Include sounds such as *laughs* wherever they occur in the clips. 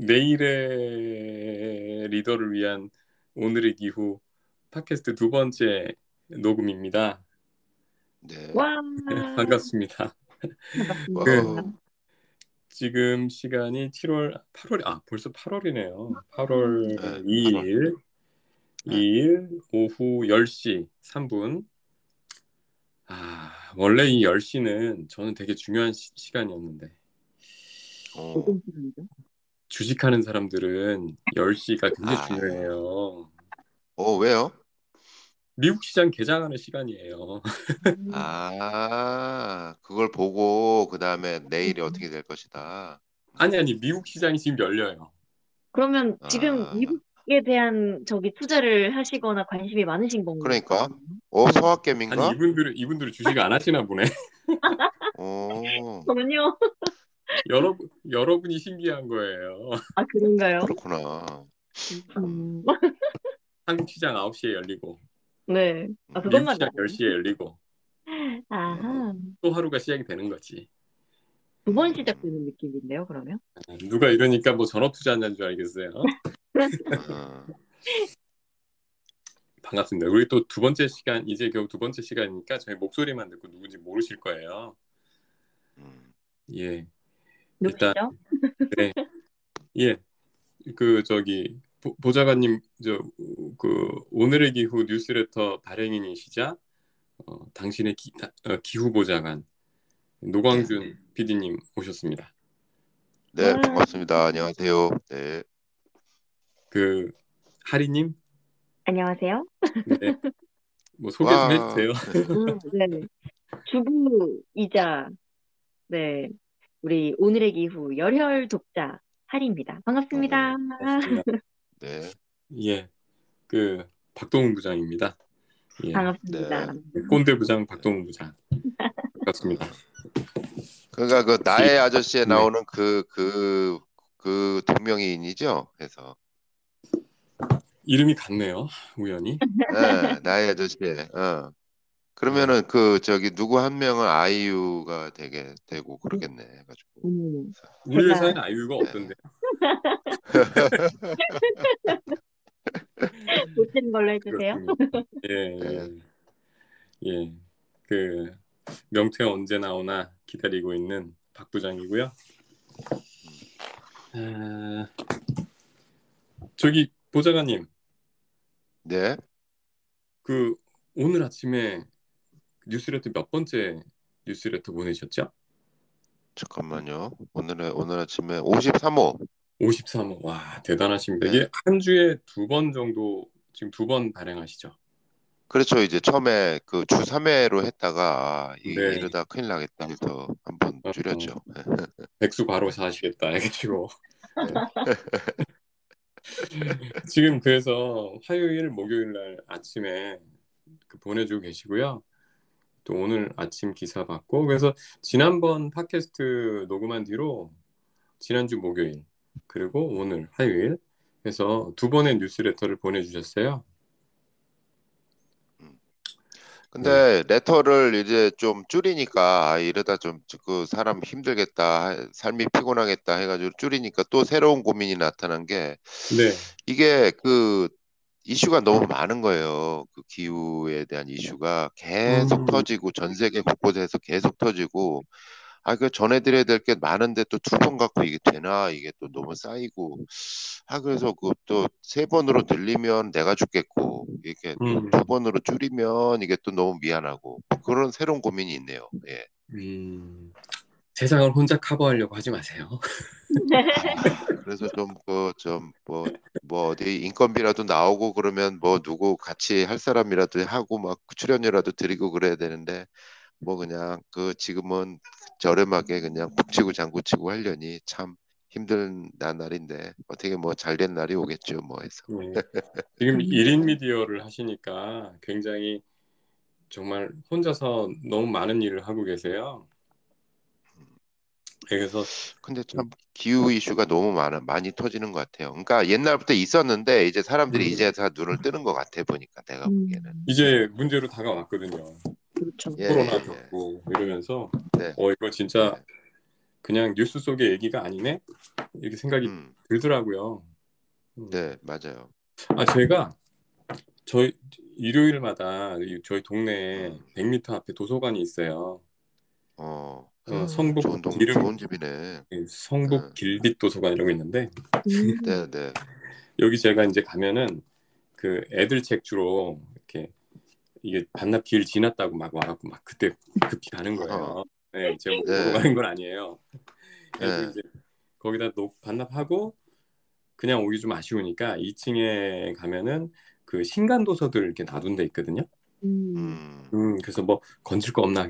내일의 리더를 위한 오늘의 기후 팟캐스트 두 번째 녹음입니다. 네. 와. *laughs* 반갑습니다. 와우. 지금 시간이 7월 8월 아 벌써 8월이네요. 8월 네, 2일 네. 2일 오후 10시 3분. 아 원래 이 10시는 저는 되게 중요한 시, 시간이었는데 어, 어떤 시간이죠? 주식하는 사람들은 10시가 굉장히 아. 중요해요. 어, 왜요? 미국 시장 개장하는 시간이에요. 음. 아, 그걸 보고 그 다음에 음. 내일이 어떻게 될 것이다. 아니 아니 미국 시장이 지금 열려요. 그러면 지금 아. 미국에 대한 저기 투자를 하시거나 관심이 많으신 건가요? 그러니까. 어, 서학겜인가? 아니 이분들은 이분들은 주식 안 하시나 보네. *laughs* 어, 전혀. 여러분 여러분이 신기한 거예요. 아 그런가요? 그렇구나. 음. 한국 시장 9시에 열리고 네. 아 그것만 시장 알아요. 10시에 열리고 아하. 또 하루가 시작이 되는 거지. 두 번 시작되는 느낌인데요, 그러면? 아, 누가 이러니까 뭐 전업 투자하는 줄 알겠어요. 어, *laughs* 반갑습니다. 우리 또 두 번째 시간 이제 겨우 두 번째 시간이니까 저희 목소리만 듣고 누군지 모르실 거예요. 음, 예. 누구시죠? 네. 예. 그 저기 보, 보좌관님 저 그 오늘의 기후 뉴스레터 발행인이시자 어, 당신의 기, 어, 기후 보좌관 노광준 PD님 오셨습니다. 네, 와. 반갑습니다. 안녕하세요. 네. 그 하리님 안녕하세요. 네. 뭐 소개 좀 와. 해주세요. 음, 네. 주부이자 네 우리 오늘의 기후 열혈 독자 하리입니다. 반갑습니다. 반갑습니다. *laughs* 네. 예. 그 박동훈 부장입니다. 예. 반갑습니다. 꼰대 부장 박동훈 부장. 반갑습니다. *laughs* 그러니까 그 나의 아저씨에 네. 나오는 그, 그, 그 동명이인이죠? 그래서. 이름이 같네요. 우연히. 네, 나의 아저씨에. 어. 그러면은 그 저기 누구 한 명은 아이유가 되게 되고 그러겠네 해가지고. 음, 우리 회사에는 아이유가 없던데. *laughs* 못된 걸로 해주세요. 그렇군요. 예, 예. 예. 그 명퇴 언제 나오나 기다리고 있는 박 부장이고요. 아, 저기 보좌관님, 네. 그 오늘 아침에 뉴스레터 몇 번째 뉴스레터 보내셨죠? 잠깐만요. 오늘의 오늘 아침에 53호. 53호. 와, 대단하십니다. 네. 이게 한 주에 두 번 정도 지금 두 번 발행하시죠? 그렇죠. 이제 처음에 그 주 3회로 했다가 아, 이, 네. 이러다 큰일 나겠다 해서 한번 어, 줄였죠. 백수 바로 사시겠다 해가지고 네. *laughs* 지금 그래서 화요일 목요일 날 아침에 그 보내주고 계시고요. 또 오늘 아침 기사 받고 그래서 지난번 팟캐스트 녹음한 뒤로 지난주 목요일 그리고 오늘 화요일 해서 두 번의 뉴스레터를 보내주셨어요. 근데 레터를 이제 좀 줄이니까 아, 이러다 좀 그 사람 힘들겠다, 삶이 피곤하겠다 해가지고 줄이니까 또 새로운 고민이 나타난 게 네, 이게 그 이슈가 너무 많은 거예요. 그 기후에 대한 이슈가 계속 음. 터지고 전 세계 곳곳에서 계속 터지고 아, 그 전해드려야 될 게 많은데 또 두 번 갖고 이게 되나? 이게 또 너무 쌓이고 아, 그래서 그또세 번으로 늘리면 내가 죽겠고 이게 음. 두 번으로 줄이면 이게 또 너무 미안하고 뭐 그런 새로운 고민이 있네요. 예. 음, 세상을 혼자 커버하려고 하지 마세요. 아, *laughs* 그래서 좀 그 좀 뭐 뭐 어디 인건비라도 나오고 그러면 뭐 누구 같이 할 사람이라도 하고 막 출연료라도 드리고 그래야 되는데 뭐 그냥 그 지금은 저렴하게 그냥 북치고 장구치고 하려니 참 힘든 나- 날인데 어떻게 뭐 잘된 날이 오겠죠 뭐 해서 네. *laughs* 지금 1인 미디어를 하시니까 굉장히 정말 혼자서 너무 많은 일을 하고 계세요. 그래서 근데 참 기후 이슈가 너무 많아 많이 터지는 것 같아요. 그러니까 옛날부터 있었는데 이제 사람들이 음. 이제 다 눈을 뜨는 것 같아 보니까 내가 음, 보기에는 이제 문제로 다가왔거든요. 그렇죠. 예, 코로나 예. 겪고 이러면서 네. 어 이거 진짜 네. 그냥 뉴스 속의 얘기가 아니네 이렇게 생각이 음, 들더라고요. 음. 네, 맞아요. 아 제가 저희 일요일마다 이- 저희 동네에 음. 100m 앞에 도서관이 있어요. 어, 어, 음. 성북 좋은 동, 기름 좋은 집이네. 성북 네. 길빛 도서관이라고 있는데 음. 네, 네. 여기 제가 이제 가면은 그 애들 책 주로 이렇게 이게 반납 기일 지났다고 막 와갖고 막 그때 급히 가는 거예요. 네, 제가 뭐 네. 가는 건 아니에요. 그래서 네. 이제 거기다 녹 반납하고 그냥 오기 좀 아쉬우니까 2층에 가면은 그 신간 도서들 이렇게 놔둔 데 있거든요. 음. 음, 음, 그래서 뭐 건질 거 없나.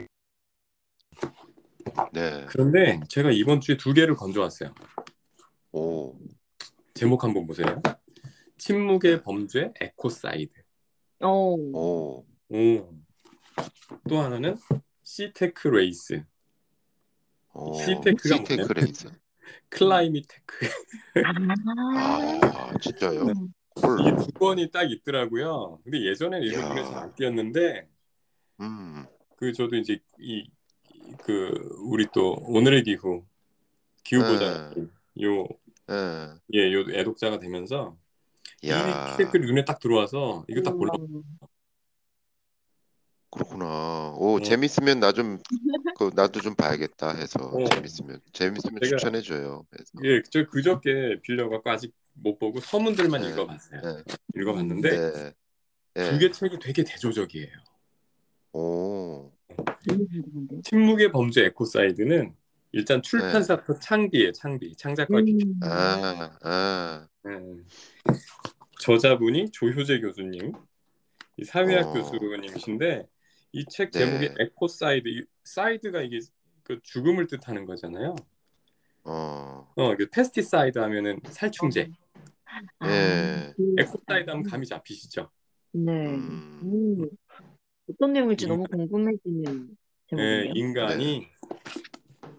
네. 그런데 제가 이번 주에 두 개를 건져왔어요. 오, 제목 한번 보세요. 침묵의 네. 범죄 ecocide. 오. 오, 오. 또 하나는 시테크 레이스. 오. 시테크가 시테크 레이스. *laughs* 클라이밋 테크. 아. 아, 진짜요? 음. 헐. 이게 두 번이 딱 있더라고요. 근데 예전에는 이런 이야. 눈에 잘안 띄었는데 음, 그 저도 이제 이 그 우리 또 오늘의 기후 기후 보장 요 예. 예, 요 애독자가 되면서 야, 이 댓글이 눈에 딱 들어와서 이거 딱 볼라. 음. 그렇구나. 오, 어. 재밌으면 나 좀, *laughs* 그, 나도 좀 봐야겠다 해서, 어. 재밌으면, 재밌으면 제가- 추천해줘요. 예, 저 그저께 빌려갖고 아직 못 보고 서문들만 네. 읽어봤어요. 네. 읽어봤는데 네. 네. 두개 책이 되게 대조적이에요. 오. 침묵의 범죄 ecocide는 일단 출판사부터 창비에 창비, 창작과. 음. 아, 아, 음. 저자분이 조효제 교수님, 이 사회학 어. 교수님이신데 이 책 제목이 네. ecocide, 이 cide가 이게 그 죽음을 뜻하는 거잖아요. 어, 어, 그 pesticide 하면은 살충제, 아, 예. 그- ecocide 하면 감이 잡히시죠? 네. 음. 음. 어떤 내용일지 인간- 너무 궁금해지는 예. 인간이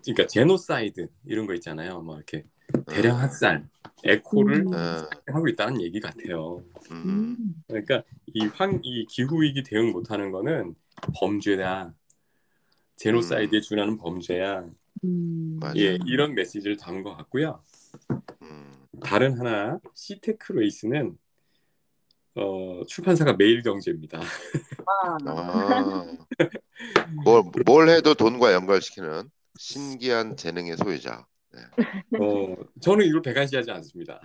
그러니까 제노사이드 이런 거 있잖아요. 뭐 이렇게 대량 학살, eco를 음. 아, 하고 있다는 얘기 같아요. 음, 음. 그러니까 이 환, 이 기후 위기 대응 못하는 거는 범죄다. genocide에 준하는 범죄야. 음. 예, 이런 메시지를 담은 것 같고요. 음, 다른 하나 시테크 레이스는 어, 출판사가 매일경제입니다. 아, *laughs* 뭘, 뭘 해도 돈과 연결시키는 신기한 재능의 소유자. 어, 저는 이걸 백안시하지 않습니다.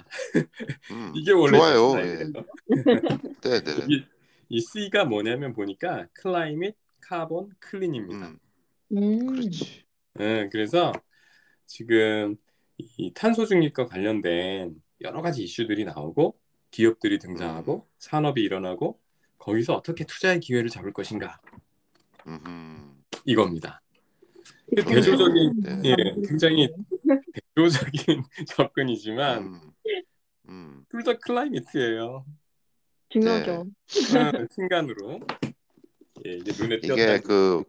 음, 이게 원래 좋아요. 제 예. 스타일이에요. *laughs* 네, 네. 이, 이 C가 뭐냐면 보니까 climate, carbon, clean입니다. 음, 음. 그렇지. 예, 그래서 지금 이 탄소 중립과 관련된 여러 가지 이슈들이 나오고 기업들이 등장하고 산업이 일어나고 거기서 어떻게 투자의 기회를 잡을 것인가 음, 이겁니다. 그렇죠. 대조적인 네. 예, 굉장히 *laughs* 대조적인 *laughs* 접근이지만 음, 음, 둘다 클라이미트예요. 중요하죠. 어, 순간으로 예, 이게 눈에 이게 띄었다. 그,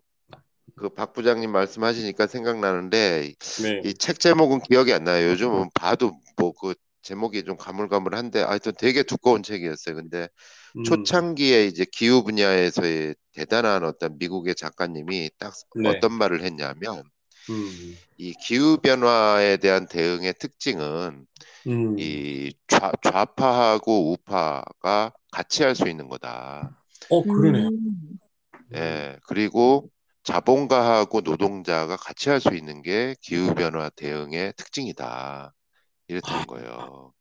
그박 부장님 말씀하시니까 생각나는데 네, 이책 제목은 기억이 안 나요. 요즘은 봐도 뭐 그 제목이 좀 가물가물한데 하여튼 되게 두꺼운 책이었어요. 근데 음, 초창기에 이제 기후 분야에서의 대단한 어떤 미국의 작가님이 딱 네. 어떤 말을 했냐면 음, 이 기후 변화에 대한 대응의 특징은 음, 이 좌, 좌파하고 우파가 같이 할 수 있는 거다. 어 그러네요. 음. 예, 그리고 자본가하고 노동자가 같이 할 수 있는 게 기후 변화 대응의 특징이다. 이랬던 거예요.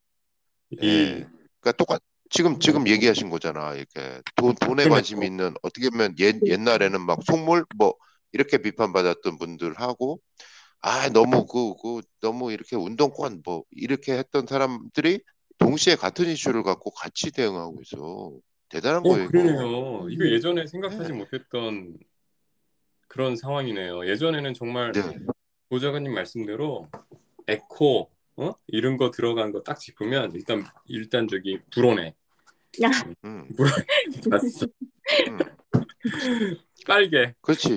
이 예. 그러니까 똑같 지금 지금 얘기하신 거잖아. 이렇게 돈 돈에. 관심이 있는 어떻게 보면 옛 옛날에는 막 속물 뭐 이렇게 비판받았던 분들하고 아 너무 그, 그 너무 이렇게 운동권 뭐 이렇게 했던 사람들이 동시에 같은 이슈를 갖고 같이 대응하고 있어. 대단한 어, 거예요. 그러네요. 이거 음. 예전에 생각하지 네. 못했던 그런 상황이네요. 예전에는 정말 네. 보좌관님 말씀대로 에코 어? 이런 거 들어간 거 딱 짚으면 일단 일단 저기 불어네. 야. 음, *laughs* 맞어. 음. 빨개. 그렇지.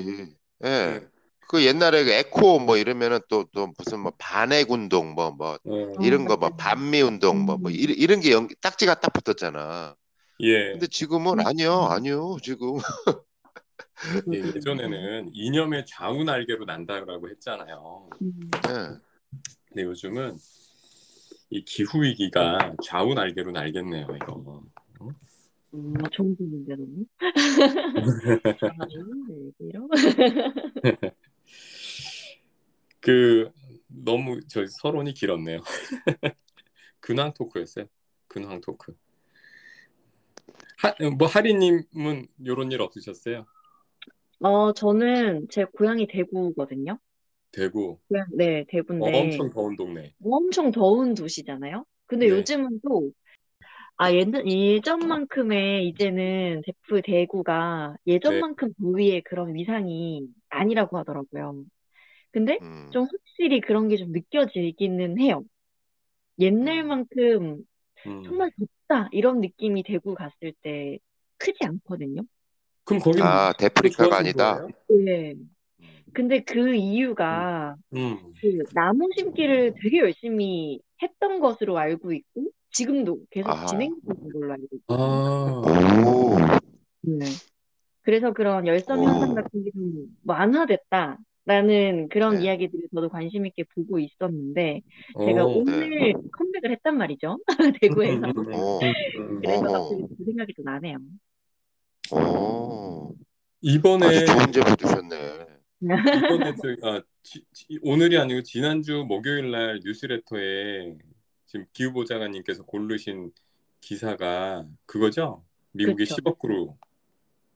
예. 네. 그 옛날에 그 에코 뭐 이러면은 또 또 무슨 뭐 반핵 운동 뭐뭐 어, 이런 거 뭐. 반미 운동 뭐뭐 음. 이런 이런 게 연, 딱지가 딱 붙었잖아. 예. 근데 지금은 아니요, 아니요. 지금 예, 예전에는 이념의 좌우 날개로 난다라고 했잖아요. 음, 예. 근데 요즘은 이 기후 위기가 좌우 날개로 날겠네요. 이거. 음, 분인데 너무. *laughs* 아, 네, 이런. *laughs* 그 너무 저 서론이 길었네요. *laughs* 근황 토크였어요. 근황 토크. 하, 뭐 하리님은 요런 일 없으셨어요? 어, 저는 제 고향이 대구거든요. 대구 네, 어, 대구인데 엄청 더운 동네. 엄청 더운 도시잖아요. 근데 네. 요즘은 또, 아, 예전, 예전만큼의 이제는 대프 대구가 예전만큼 더위의 그런 위상이 아니라고 하더라고요. 근데 음, 좀 확실히 그런 게 좀 느껴지기는 해요. 옛날만큼 음. 정말 덥다 이런 느낌이 대구 갔을 때 크지 않거든요. 그럼 거기는 아, 데프리카가 좋아진 아니다. 거예요? 네. 음. 근데 그 이유가 음. 그 나무 심기를 되게 열심히 했던 것으로 알고 있고 지금도 계속 아. 진행되는 걸로 알고 있거든요. 아, 오, 네. 그래서 그런 열섬 오. 현상 같은 게 좀 완화됐다라는 그런 네. 이야기들을 저도 관심 있게 보고 있었는데 제가 어. 오늘 컴백을 했단 말이죠. *laughs* 대구에서. 음, 음, 오. 음, 음. 그래서. 갑자기 그 생각이 또 나네요. 오, 이번에 아주 좋은 제보 주셨네. 이번에 저, 아, 지- 지- 오늘이 아니고 지난주 목요일 날 뉴스레터에 지금 기후 보좌관님께서 고르신 기사가 그거죠? 미국의 그렇죠. 10억 그루,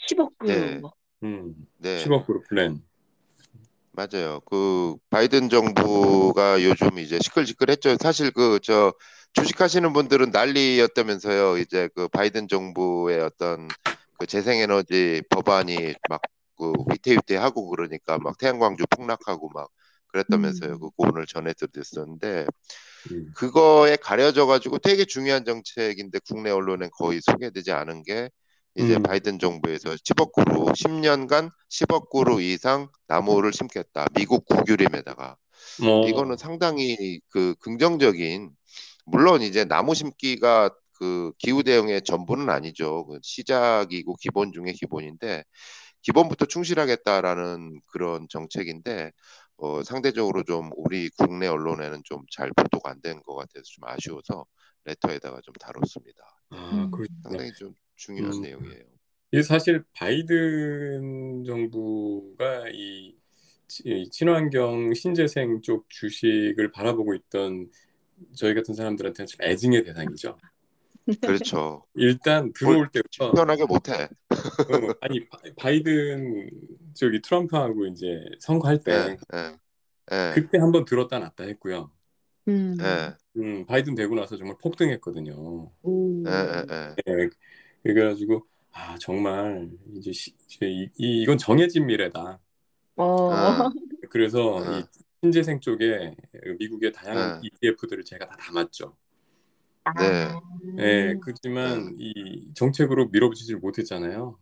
10억 그루. 네. 음, 네. 10억 그루 플랜. 맞아요. 그 바이든 정부가 요즘 이제 시끌시끌했죠. 사실 그 저 주식하시는 분들은 난리였다면서요. 이제 그 바이든 정부의 어떤 그 재생에너지 법안이 막 그 위태위태하고 그러니까 막 태양광주 폭락하고 막 그랬다면서요. 음. 그거 오늘 전해드 됐었는데 음. 그거에 가려져 가지고 되게 중요한 정책인데 국내 언론엔 거의 소개되지 않은 게 이제 음. 바이든 정부에서 10억 그루 10년간 10억 그루 이상 나무를 심겠다. 미국 국유림에다가 어, 이거는 상당히 그 긍정적인 물론 이제 나무 심기가 그 기후 대응의 전부는 아니죠. 그 시작이고 기본 중에 기본인데 기본부터 충실하겠다라는 그런 정책인데 어, 상대적으로 좀 우리 국내 언론에는 좀 잘 보도가 안 된 것 같아서 좀 아쉬워서 레터에다가 좀 다뤘습니다. 아, 음. 그렇구나. 상당히 좀 중요한 음. 내용이에요. 이게 사실 바이든 정부가 이 치- 이 친환경 신재생 쪽 주식을 바라보고 있던 저희 같은 사람들한테는 참 애증의 대상이죠. 그렇죠. *laughs* 일단 들어올 때부터 편하게 못해. 어, 아니 바- 바이든 저기 트럼프하고 이제 선거할 때 예, 예, 예, 그때 한번 들었다 놨다 했고요. 음. 예, 음, 바이든 되고 나서 정말 폭등했거든요. 예. 예, 그래가지고 아 정말 이제 시- 이, 이- 이건 정해진 미래다. 어. 어, 그래서 어. 이 신재생 쪽에 미국의 다양한 네. ETF들을 제가 다 담았죠. 아. 네. 예, 그렇지만 이 정책으로 밀어붙이질 못했잖아요.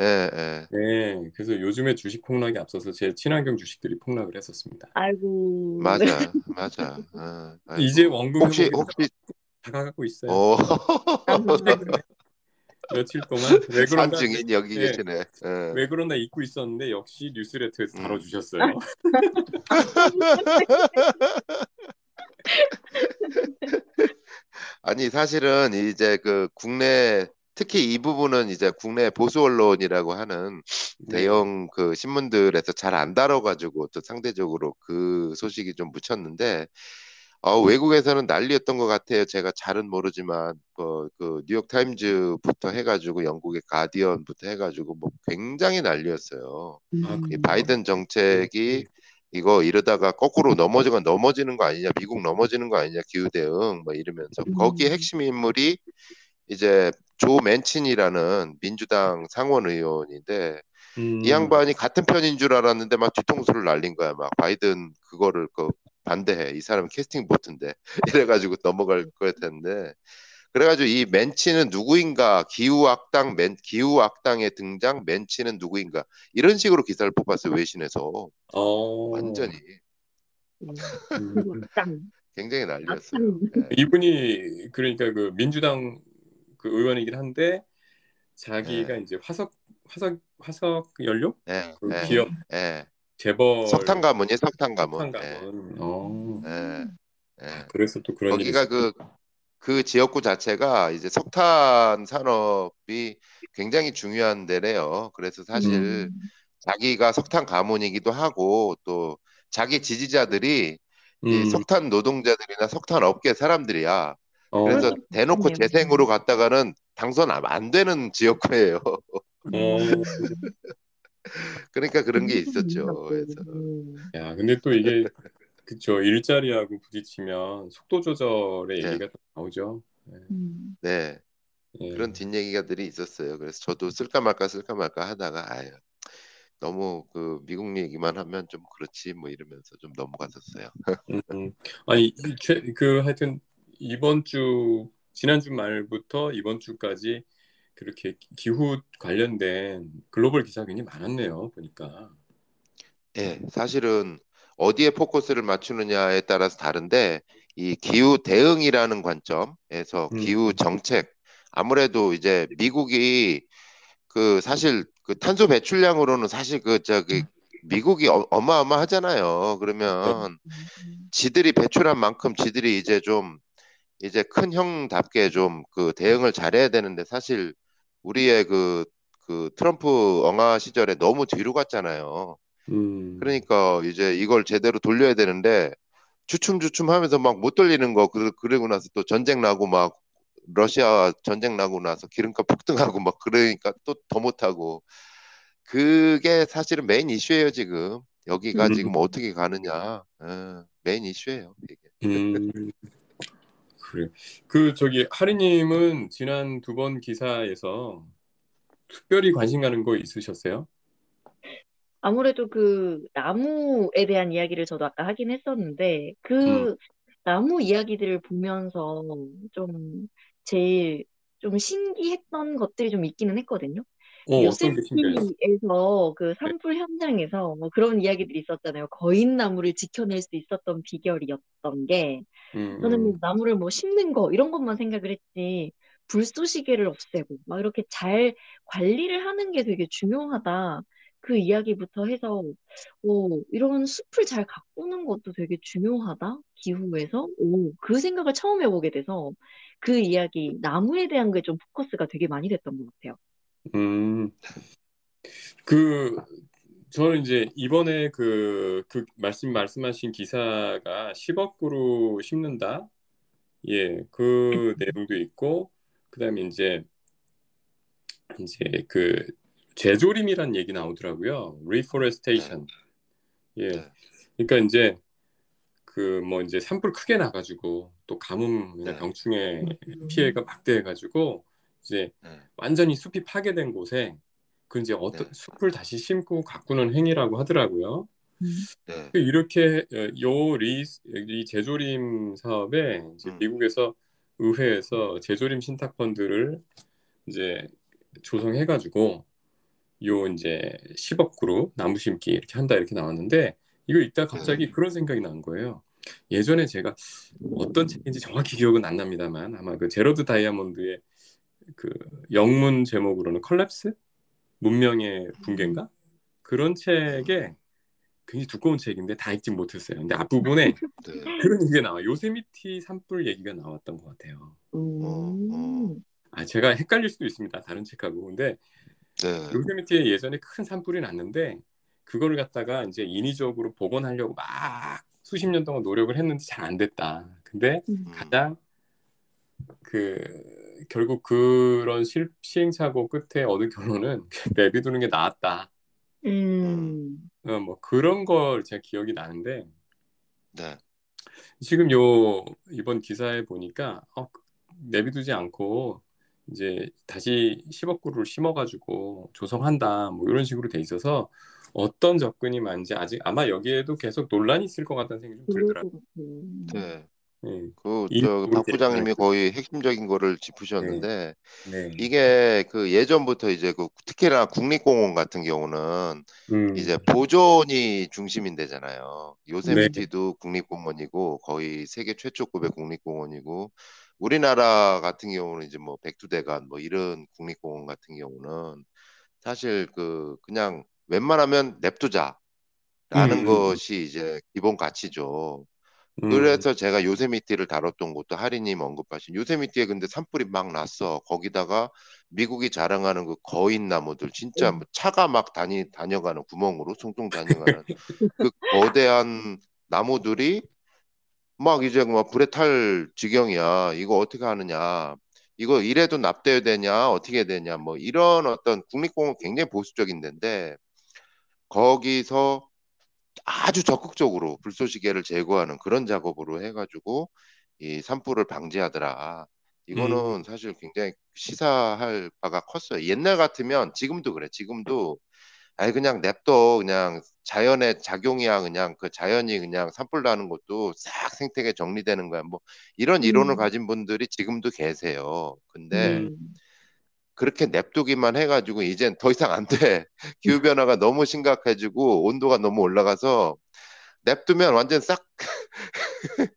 예, 예. 네, 그래서 요즘에 주식 폭락이 앞서서 제 친환경 주식들이 폭락을 했었습니다. 아이고. 맞아, 맞아. 어, 아이고. 이제 원금 혹시 혹시 다가가고 있어요. 어 최근에 *laughs* 며칠 동안 왜 그런가 산증인 여기 네. 계시네. 예. 왜 그런가 잊고 있었는데 역시 뉴스레터에서 음. 다뤄주셨어요. *laughs* *laughs* *laughs* 아니 사실은 이제 그 국내 특히 이 부분은 이제 국내 보수 언론이라고 하는 네. 대형 그 신문들에서 잘 안 다뤄가지고 또 상대적으로 그 소식이 좀 묻혔는데 어, 외국에서는 난리였던 것 같아요. 제가 잘은 모르지만 그, 그 뉴욕 타임즈부터 해가지고 영국의 가디언부터 해가지고 뭐 굉장히 난리였어요. 아, 이 음. 바이든 정책이 이거 이러다가 거꾸로 *laughs* 넘어지건 넘어지는 거 아니냐, 미국 넘어지는 거 아니냐, 기후 대응 뭐 이러면서 음. 거기에 핵심 인물이 이제 조 맨친이라는 민주당 상원 의원인데 음, 이 양반이 같은 편인 줄 알았는데 막 뒤통수를 날린 거야. 막 바이든 그거를 그 반대해. 이 사람 캐스팅 보트인데 *laughs* 이래가지고 넘어갈 거였는데 그래가지고 이 맨치는 누구인가 기후 악당 맨 기후 악당의 등장 맨치는 누구인가 이런 식으로 기사를 뽑았어요 외신에서 어, 완전히. 굉장히 난리였어요. 예. 이분이 그러니까 그 민주당 그 의원이긴 한데 자기가 예. 이제 화석 화석 화석 연료 예, 그 예, 기업 예. 재벌 석탄 가문이 석탄 가문. 석탄 예, 가문. 어. 예, 예. 그래서 또 그런 일이 거기가 그, 그 지역구 자체가 이제 석탄 산업이 굉장히 중요한 데래요. 그래서 사실 음. 자기가 석탄 가문이기도 하고 또 자기 지지자들이 이 음. 석탄 노동자들이나 석탄 업계 사람들이야. 어. 그래서 수 대놓고. 재생으로 갔다가는 당선 안- 안 되는 지역구예요. 어. *laughs* 그러니까 그런 게 음, 있었죠. 그래서 음. 야, 근데 또 이게 그쵸 일자리하고 부딪히면 속도 조절의 예. 얘기가 또 나오죠. 예. 음. 네 예. 그런 뒷얘기가들이 있었어요. 그래서 저도 쓸까 말까 쓸까 말까 하다가 아유 너무 그 미국 얘기만 하면 좀 그렇지 뭐 이러면서 좀 넘어갔었어요. 음, 아니 이 최, 그 하여튼 이번 주 지난주 말부터 이번 주까지 그렇게 기후 관련된 글로벌 기사 굉장히 많았네요. 보니까. 예, 사실은 어디에 포커스를 맞추느냐에 따라서 다른데 이 기후 대응이라는 관점에서 음. 기후 정책 아무래도 이제 미국이 그 사실 그 탄소 배출량으로는 사실 그 저기 미국이 어, 어마어마하잖아요. 그러면 음. 지들이 배출한 만큼 지들이 이제 좀 이제 큰 형답게 좀 그 대응을 잘해야 되는데 사실 우리의 그 그 트럼프 엉아 시절에 너무 뒤로 갔잖아요. 음. 그러니까 이제 이걸 제대로 돌려야 되는데 주춤주춤 하면서 막 못 돌리는 거 그- 그러고 나서 또 전쟁 나고 막 러시아 전쟁 나고 나서 기름값 폭등하고 막 그러니까 또 더 못하고 그게 사실은 메인 이슈예요 지금 여기가 음. 지금 어떻게 가느냐 어, 메인 이슈예요 이게 음, 그래. 그 저기 하리님은 지난 두 번 기사에서 특별히 관심 가는 거 있으셨어요? 아무래도 그 나무에 대한 이야기를 저도 아까 하긴 했었는데 그 나무 이야기들을 보면서 좀 제일 좀 신기했던 것들이 좀 있기는 했거든요. 어, 어떤 게 신기해요? 요세미티에서 그 산불 현장에서 뭐 그런 이야기들이 있었잖아요. 거인 나무를 지켜낼 수 있었던 비결이었던 게 음, 저는 음. 뭐 나무를 뭐 심는 거 이런 것만 생각을 했지 불쏘시개를 없애고 막 이렇게 잘 관리를 하는 게 되게 중요하다. 그 이야기부터 해서 오, 이런 숲을 잘 가꾸는 것도 되게 중요하다. 기후에서 오, 그 생각을 처음 해보게 돼서 그 이야기 나무에 대한 게 좀 포커스가 되게 많이 됐던 것 같아요. 음, 그, 저는 이제 이번에 그, 그 말씀, 말씀하신 기사가 10억 그루 심는다? 예, 그 내용도 있고, 그 다음에 이제, 이제 그, 재조림이란 얘기 나오더라고요. reforestation. 예. 네. 그러니까 이제, 그 뭐 이제 산불 크게 나가지고, 또 가뭄이나 네. 병충해 음. 피해가 막대해가지고, 이제 네. 완전히 숲이 파괴된 곳에 그 이제 어떤 네. 숲을 다시 심고 가꾸는 행위라고 하더라고요. 네. 그 이렇게 어, 요리 이 재조림 사업에 이제 음. 미국에서 의회에서 재조림 신탁 펀드를 이제 조성해가지고 요 이제 10억 그루 나무 심기 이렇게 한다 이렇게 나왔는데 이거 읽다 갑자기 그런 생각이 난 거예요. 예전에 제가 어떤 책인지 정확히 기억은 안 납니다만 아마 그 제러드 다이아몬드의 그 영문 제목으로는 컬랩스 문명의 붕괴인가 그런 책에 굉장히 두꺼운 책인데 다 읽진 못했어요. 근데 앞부분에 *laughs* 네. 그런 얘기가 나와. 요세미티 산불 얘기가 나왔던 것 같아요. 음. 아 제가 헷갈릴 수도 있습니다. 다른 책하고. 근데 네. 요세미티에 예전에 큰 산불이 났는데 그거를 갖다가 이제 인위적으로 복원하려고 막 수십 년 동안 노력을 했는데 잘 안 됐다. 근데 음. 가장 그 결국 그런 실, 시행착오 끝에 얻은 결론은 *laughs* 내비두는 게 나았다. 음. 어, 뭐 그런 걸 제가 기억이 나는데 네. 지금 요 이번 기사에 보니까 어, 내비두지 않고 이제 다시 10억 그루를 심어가지고 조성한다 뭐 이런 식으로 돼 있어서 어떤 접근이 맞는지 아직 아마 여기에도 계속 논란이 있을 것 같다는 생각이 좀 들더라고요. 것 같아요. 네. 예, 그이저박 부분이 부장님이 거의 핵심적인 거를 짚으셨는데 네. 이게 그 예전부터 이제 그 특히나 국립공원 같은 경우는 음, 이제 보존이 중심인데잖아요. 요세미티도 국립공원이고 거의 세계 최초급의 국립공원이고 우리나라 같은 경우는 이제 뭐 백두대간 뭐 이런 국립공원 같은 경우는 사실 그 그냥 웬만하면 냅두자라는 음. 것이 이제 기본 가치죠. 음. 그래서 제가 요세미티를 다뤘던 것도 하리님 언급하신 요세미티에 근데 산불이 막 났어. 거기다가 미국이 자랑하는 그 거인 나무들 진짜 음. 뭐 차가 막 다니 다녀가는 구멍으로 숭숭 다녀가는 *laughs* 그 거대한 나무들이 막 이제 막 불에 탈 지경이야. 이거 어떻게 하느냐. 이거 이래도 납돼야 되냐, 어떻게 되냐, 뭐 이런 어떤 국립공원 굉장히 보수적인 데인데 거기서 아주 적극적으로 불쏘시개를 제거하는 그런 작업으로 해가지고 이 산불을 방지하더라. 이거는 음. 사실 굉장히 시사할 바가 컸어요. 옛날 같으면 지금도 그래. 지금도 아니 그냥 냅둬 그냥 자연의 작용이야 그냥 그 자연이 그냥 산불 나는 것도 싹 생태계 정리되는 거야 뭐 이런 이론을 음. 가진 분들이 지금도 계세요. 근데 음. 그렇게 냅두기만 해가지고 이젠 더 이상 안 돼. *laughs* 기후 변화가 너무 심각해지고 온도가 너무 올라가서 냅두면 완전 싹 *laughs*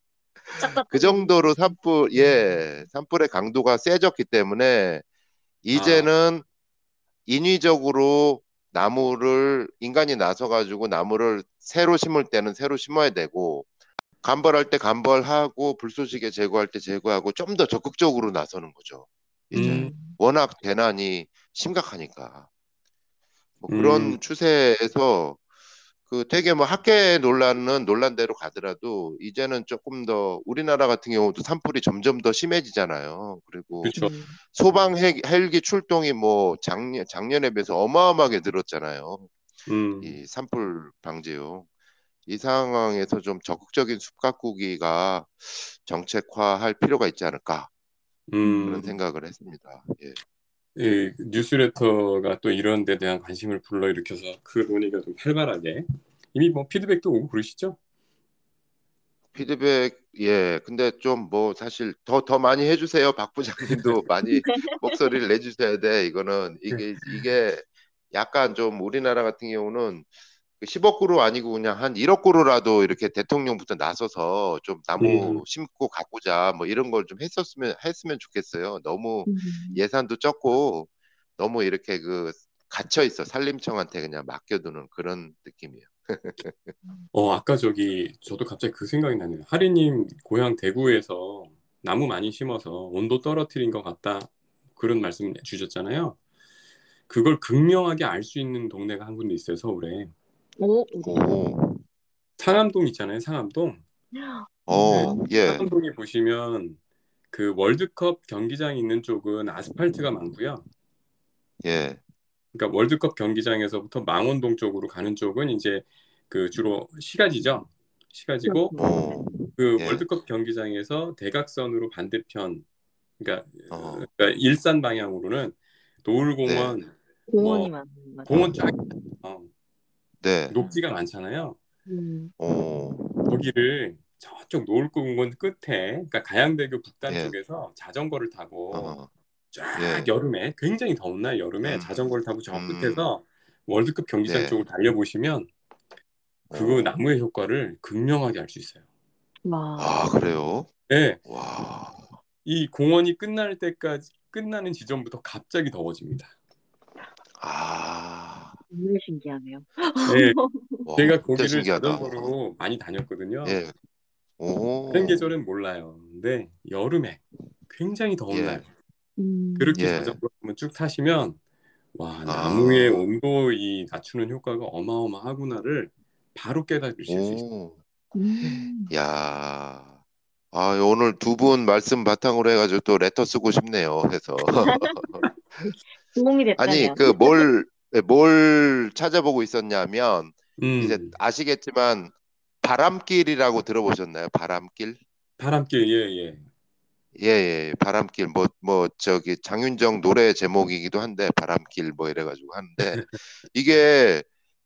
그 정도로 산불 예 산불의 강도가 세졌기 때문에 이제는 인위적으로 나무를 인간이 나서 가지고 나무를 새로 심을 때는 새로 심어야 되고 간벌할 때 간벌하고 불쏘시개 제거할 때 제거하고 좀 더 적극적으로 나서는 거죠. 이제 음. 워낙 대난이 심각하니까 뭐 그런 음. 추세에서 그 되게 뭐 학계 논란은 논란대로 가더라도 이제는 조금 더 우리나라 같은 경우도 산불이 점점 더 심해지잖아요. 그리고 그렇죠. 음. 소방 헬- 헬기 출동이 뭐 작년 작년에 비해서 어마어마하게 늘었잖아요. 음. 이 산불 방지요. 이 상황에서 좀 적극적인 숲 가꾸기가 정책화할 필요가 있지 않을까 음. 그런 생각을 했습니다. 예. 이 뉴스레터가 또 이런 데 대한 관심을 불러일으켜서 그 논의가 좀 활발하게. 이미 뭐 피드백도 오고 그러시죠? 피드백 예. 근데 좀 뭐 사실 더 더 많이 해주세요. 박 부장님도 *laughs* 많이 목소리를 내주셔야 돼. 이거는 이게 이게 약간 좀 우리나라 같은 경우는 그 10억 구루 아니고 그냥 한 1억 구루라도 이렇게 대통령부터 나서서 좀 나무 음. 심고 가꾸자 뭐 이런 걸 좀 했었으면 했으면 좋겠어요 너무 음. 예산도 적고 너무 이렇게 그 갇혀 있어 산림청한테 그냥 맡겨두는 그런 느낌이에요. 어, 아까 저기 저도 갑자기 그 생각이 나네요. 하리님 고향 대구에서 나무 많이 심어서 온도 떨어뜨린 것 같다. 그런 말씀 주셨잖아요. 그걸 극명하게 알 수 있는 동네가 한 군데 있어요, 서울에. 오, 어디? 오, 상암동 있잖아요, 상암동. 어, 예, 상암동에 보시면 그 월드컵 경기장 있는 쪽은 아스팔트가 많고요. 예, 그러니까 월드컵 경기장에서부터 망원동 쪽으로 가는 쪽은 이제 그 주로 시가지죠. 시가지고 어, 그 예. 월드컵 경기장에서 대각선으로 반대편 그러니까, 어. 그러니까 일산 방향으로는 노을공원 공원이 뭐, 많은 것 같아요. 공원 쫙 어, 네, 녹지가 많잖아요. 음. 어, 거기를 저쪽 노을공원 끝에 그러니까 가양대교 북단 예. 쪽에서 자전거를 타고 어, 쫙 예. 여름에 굉장히 더운 날 여름에 음. 자전거를 타고 저 음. 끝에서 월드컵 경기장 네. 쪽으로 달려보시면 그 어. 나무의 효과를 극명하게 알 수 있어요. 와. 아, 그래요? 네, 와, 이 공원이 끝날 때까지 끝나는 지점부터 갑자기 더워집니다. 아, 정말 신기하네요. 네, *laughs* 와, 제가 거기를 신기하다. 자전거로 많이 다녔거든요. 예, 오, 다른 계절은 몰라요. 근데 여름에 굉장히 더운 예. 날 음. 그렇게 예. 자전거 한번 쭉 타시면 와 아. 나무의 온도 이 낮추는 효과가 어마어마하구나를 바로 깨달으실 수 있어요. 오, 음. 야, 아, 오늘 두 분 말씀 바탕으로 해가지고 또 레터 쓰고 싶네요. 해서. *laughs* 도움이 아니, 됐다면. 그 뭘, 뭘 찾아보고 있었냐면, 음, 이제 아시겠지만, 바람길이라고 들어보셨나요? 바람길? 바람길 예예. 예, 예, 바람길. 뭐, 뭐, 저기, 장윤정 노래 제목이기도 한데, 바람길 뭐 이래가지고 하는데, *laughs* 이게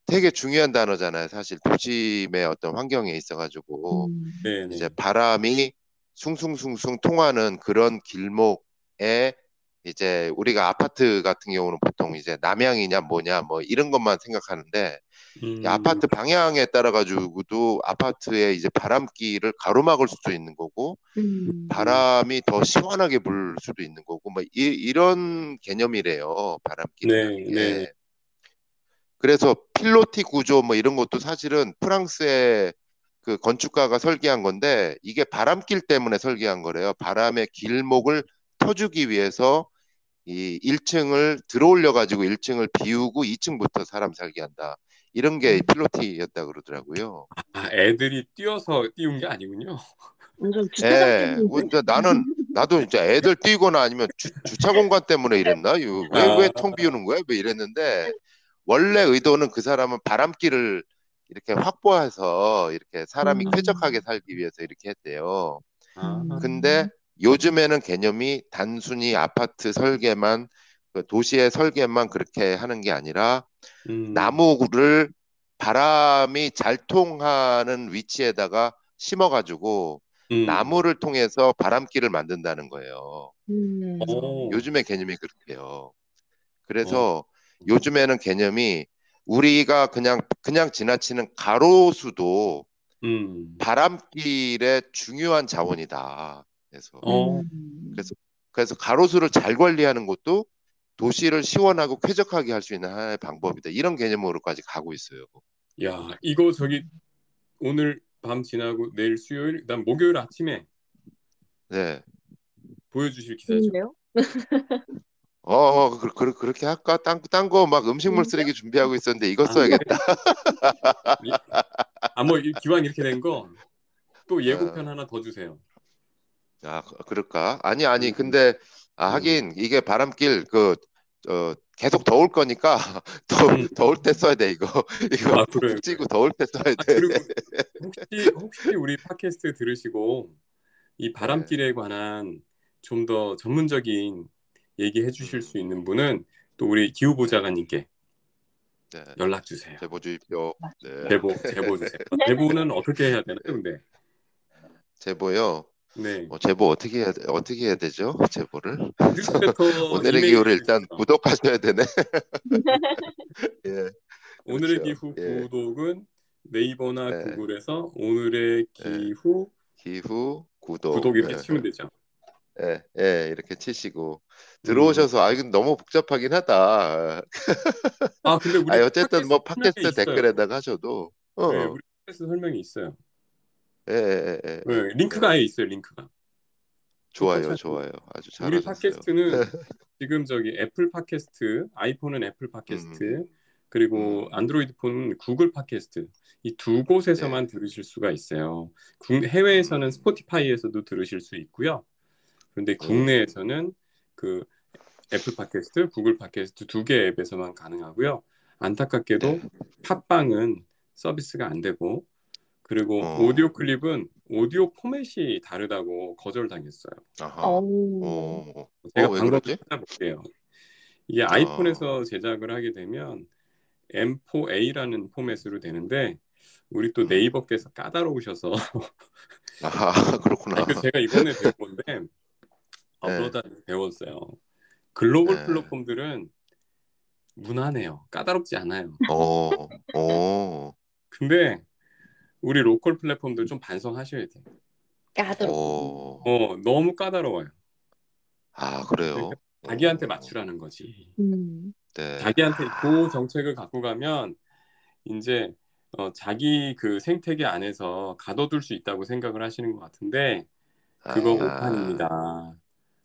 되게 중요한 단어잖아요. 사실 도심의 어떤 환경에 있어가지고, 음. 네네. 이제 바람이 숭숭숭숭 통하는 그런 길목에 이제 우리가 아파트 같은 경우는 보통 이제 남향이냐 뭐냐 뭐 이런 것만 생각하는데 음. 이 아파트 방향에 따라 가지고도 아파트에 이제 바람길을 가로막을 수도 있는 거고 음. 바람이 더 시원하게 불 수도 있는 거고 뭐 이, 이런 개념이래요 바람길이라는 네, 게. 네. 그래서 필로티 구조 뭐 이런 것도 사실은 프랑스의 그 건축가가 설계한 건데 이게 바람길 때문에 설계한 거래요. 바람의 길목을 터주기 위해서 이 1층을 들어올려 가지고 1층을 비우고 2층부터 사람 살게 한다. 이런 게 음. 필로티였다 그러더라고요. 아, 애들이 뛰어서 띄운 게 아니군요. 예, 뭐 진짜 나는 나도 진짜 애들 뛰거나 아니면 주, 차 공간 때문에 이랬나? 왜왜 아. 텅 비우는 거야? 왜 이랬는데 원래 의도는 그 사람은 바람길을 이렇게 확보해서 이렇게 사람이 음. 쾌적하게 살기 위해서 이렇게 했대요. 아, 음. 근데 요즘에는 개념이 단순히 아파트 설계만 그 도시의 설계만 그렇게 하는 게 아니라 음. 나무를 바람이 잘 통하는 위치에다가 심어가지고 음. 나무를 통해서 바람길을 만든다는 거예요. 음. 오. 요즘의 개념이 그렇대요. 그래서 요즘에는 개념이 우리가 그냥 그냥 지나치는 가로수도 음. 바람길의 중요한 자원이다. 그래서 어. 음. 그래서 그래서 가로수를 잘 관리하는 것도 도시를 시원하고 쾌적하게 할 수 있는 하나의 방법이다. 이런 개념으로까지 가고 있어요. 야, 이거 저기 오늘 밤 지나고 내일 수요일, 그다음 목요일 아침에 네. 보여주실 기사죠. 어, 어 그, 그, 그렇게 할까? 딴, 딴거 막 음식물? 쓰레기 준비하고 있었는데 이거 아, 써야겠다. 아, 뭐 이- 기왕 이렇게 된거 어. 또 예고편 하나 더 주세요. 아, 그- 그럴까? 아니, 아니, 음. 근데, 아, 음. 하긴, 이게 바람길, 그, 어, 계속 더울 거니까, *laughs* 더, 음. 더울 때 써야 돼, 이거. *laughs* 이거 아, 그래요. 푹 찌고 더울 때 써야 아, 돼. 그리고 *laughs* 혹시 혹시 우리 팟캐스트 들으시고 이 바람길에 관한 좀 더 전문적인 얘기 해 주실 수 있는 분은 또 우리 기후 보좌관님께 네, 연락 주세요. 제보 주십시오. 네. 제보 제보 주세요. 제보는 어떻게 해야 되나요, 근데? 제보요. 네. 뭐, 제보 어떻게 해야, 어떻게 해야 되죠? 제보를? *laughs* 오늘의 기후를 일단. 구독하셔야 되네. *laughs* 예. 오늘의 그렇죠. 기후 예. 구독은 네이버나 네. 구글에서 오늘의 기후 기후 구독. 구독 이렇게 예, 치면 되죠. 예, 예, 이렇게 치시고 들어오셔서 아 이건 너무 복잡하긴 하다. 아 근데 우리 아 어쨌든 뭐 팟캐스트. 댓글에다가 하셔도 어, 네, 우리 팟캐스트 설명이 있어요. 예, 예, 예, 네, 링크가 아예 있어요. 링크가. 좋아요, 좋아요, 아주 우리 잘하셨어요. 팟캐스트는 *laughs* 지금 저기 애플 팟캐스트, 아이폰은 애플 팟캐스트, 그리고 음. 안드로이드 폰은 구글 팟캐스트 이 두 곳에서만 들으실 수가 있어요. 국- 해외에서는 음. 스포티파이에서도 들으실 수 있고요. 그런데 국내에서는 그 애플 팟캐스트, 구글 팟캐스트 두 개 앱에서만 가능하고요. 안타깝게도 네. 팟빵은 서비스가 안 되고 그리고 어. 오디오 클립은 오디오 포맷이 다르다고 거절당했어요. 아하. 어우. 어, 제가 어, 그러지? 찾아볼게요. 이게 아. 아이폰에서 제작을 하게 되면 M4A라는 포맷으로 되는데 우리 또 음. 네이버께서 까다로우셔서 *laughs* 아하, 그렇구나. 이거 제가 이번에 배운 건데 업로드 배웠어요. 글로벌 네. 플랫폼들은 무난해요. 까다롭지 않아요. 어, 어, 근데 우리 로컬 플랫폼들 좀 반성하셔야 돼요. 까다롭. 어, 어, 너무 까다로워요. 아 그래요. 자기한테 어, 맞추라는 거지. 음. 네. 자기한테 그 정책을 갖고 가면 이제 어, 자기 그 생태계 안에서 가둬둘 수 있다고 생각을 하시는 것 같은데 그거 아, 오판입니다.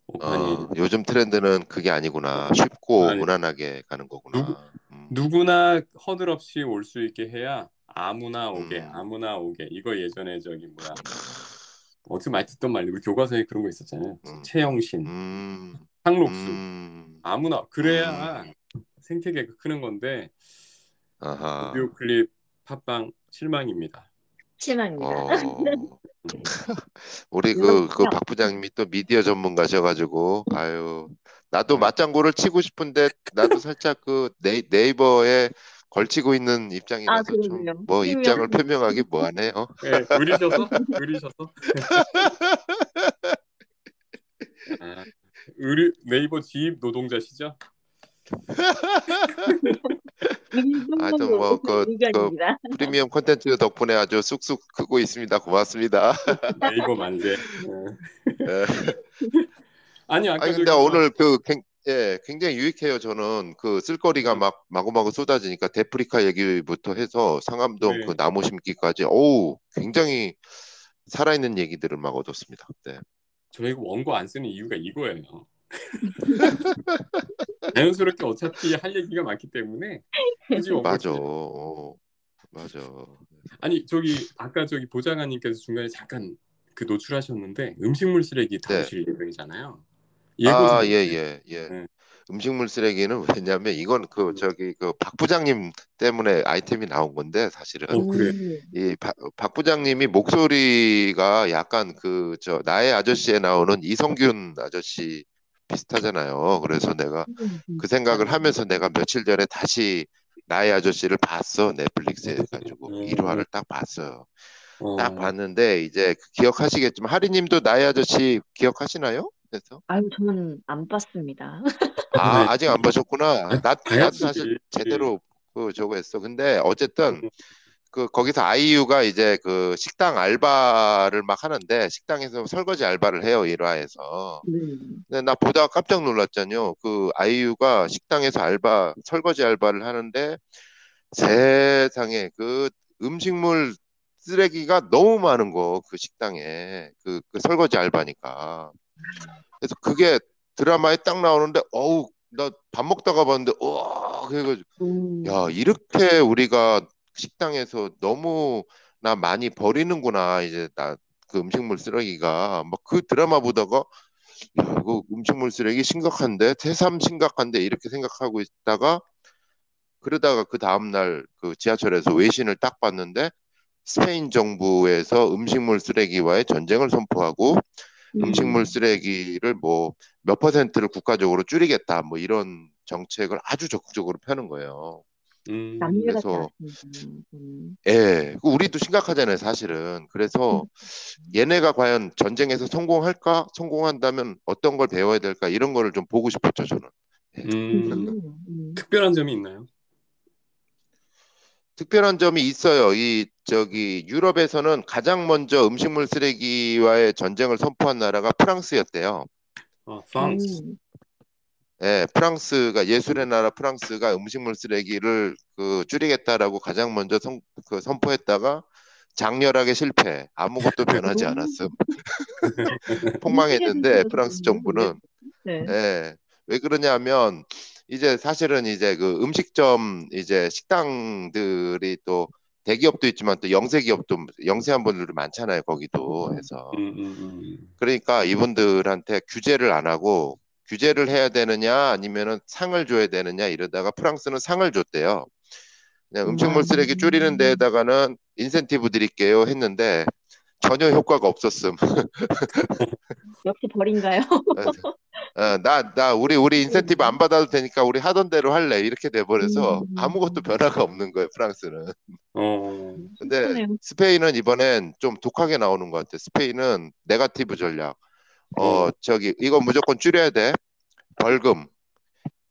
오판이 어, 요즘 트렌드는 그게 아니구나. 쉽고 아니. 무난하게 가는 거구나. 누구- 음. 누구나 허들 없이 올 수 있게 해야 아무나 오게 음. 아무나 오게 이거 예전에 저기 뭐야 어떻게 많이 듣던 말이 우리 교과서에 그런 거 있었잖아요. 음. 최영신, 음, 상록수 음, 아무나 그래야 생태계가 크는 건데 아하. 오디오 클립 팟빵 실망입니다. 실망입니다. 어. *laughs* 우리 그, 그 박 부장님이 또 미디어 전문가셔가지고, 아유, 나도 아유. 맞장구를 치고 싶은데, 나도 살짝 그 네이, 네이버에 걸치고 있는 입장이라서 아, 좀, 그러게요. 뭐, 그러면- 입장을 표명하기 뭐하네요. 네, 의리셔서 의리셔서 *laughs* 아, 의리 네이버 지입 노동자시죠? *laughs* 하여튼 뭐, 그. 그 프리미엄 콘텐츠 덕분에 아주 쑥쑥 크고 있습니다. 고맙습니다. 네이버 만세. *laughs* 네. 예. 아니 아까 아니 근데 저기 오늘 그 굉- 예, 굉장히 유익해요. 저는 그 쓸거리가 막 마구마구 쏟아지니까 데프리카 얘기부터 해서 상암동 네. 그 나무 심기까지 어우 굉장히 살아있는 얘기들을 막 얻었습니다. 네. 저희가 원고 안 쓰는 이유가 이거예요. *laughs* 자연스럽게 어차피 할 얘기가 많기 때문에 굳이 맞아. 어, 맞아. 아니 저기 아까 저기 보좌관님께서 중간에 잠깐 그 노출하셨는데 음식물 쓰레기 다루실 예정이잖아요. 아, 좀 예. 예, 예. 네. 음식물 쓰레기는 *laughs* 왜냐면 이건 그 저기 그 박 부장님 때문에 아이템이 나온 건데 사실은 어, 그래요? 음. 이박 부장님이 목소리가 약간 그 저 나의 아저씨에 나오는 이성균 아저씨 비슷하잖아요. 그래서 내가 음. 그 생각을 하면서 내가 며칠 전에 다시 나의 아저씨를 봤어 넷플릭스에 가지고 음. 1화를 딱 봤어요. 어, 딱 봤는데 이제 그 기억하시겠지만 하리님도 나의 아저씨 기억하시나요? 그래서 아유, 저는 안 봤습니다. 아 네. 아직 안 보셨구나. 아, 나 봐야지. 나도 사실 제대로 그 저거 했어. 근데 어쨌든 음. 그 거기서 아이유가 이제 그 식당 알바를 막 하는데 식당에서 설거지 알바를 해요 1화에서. 음. 근데 나 보다가 깜짝 놀랐잖아요. 그 아이유가 식당에서 알바 설거지 알바를 하는데 세상에 그 음식물 쓰레기가 너무 많은 거 그 식당에 그, 그 설거지 알바니까. 그래서 그게 드라마에 딱 나오는데 어우 나 밥 먹다가 봤는데 와 그래가지고 음. 야, 이렇게 우리가 식당에서 너무 나 많이 버리는구나. 이제 나 그 음식물 쓰레기가 막 그 드라마 보다가 야, 이거 음식물 쓰레기 심각한데, 새삼 심각한데 이렇게 생각하고 있다가 그러다가 그 다음날 그 지하철에서 외신을 딱 봤는데 스페인 정부에서 음식물 쓰레기와의 전쟁을 선포하고 음. 음식물 쓰레기를 뭐 몇 퍼센트를 국가적으로 줄이겠다 뭐 이런 정책을 아주 적극적으로 펴는 거예요. 음, 그래서-. 음. 예, 그 우리도 심각하잖아요, 사실은. 그래서 얘네가 과연 전쟁에서 성공할까? 성공한다면 어떤 걸 배워야 될까? 이런 거를 좀 보고 싶었죠, 저는. 음, 음. 음. 특별한 점이 있나요? 특별한 점이 있어요. 이 저기 유럽에서는 가장 먼저 음식물 쓰레기와의 전쟁을 선포한 나라가 프랑스였대요. 아, 프랑스. 음. 예, 프랑스가 예술의 나라 프랑스가 음식물 쓰레기를 그 줄이겠다라고 가장 먼저 선, 그 선포했다가 장렬하게 실패. 아무것도 변하지 않았음. *laughs* 폭망했는데 프랑스 정부는 네. 예. 왜 그러냐면 이제 사실은 이제 그 음식점 이제 식당들이 또 대기업도 있지만 또 영세 기업도 영세한 분들도 많잖아요 거기도 해서 음, 음, 음. 그러니까 이분들한테 규제를 안 하고 규제를 해야 되느냐 아니면은 상을 줘야 되느냐 이러다가 프랑스는 상을 줬대요. 그냥 음식물 쓰레기 줄이는 데에다가는 인센티브 드릴게요 했는데 전혀 효과가 없었음. 역시 벌인가요? 어, 나, 나, 우리, 우리 인센티브 안 받아도 되니까 우리 하던 대로 할래. 이렇게 돼버려서 음. 아무것도 변화가 없는 거예요, 프랑스는. 어, 근데 그러네요. 스페인은 이번엔 좀 독하게 나오는 것 같아. 스페인은 네가티브 전략. 어, 어. 저기, 이거 무조건 줄여야 돼. 벌금.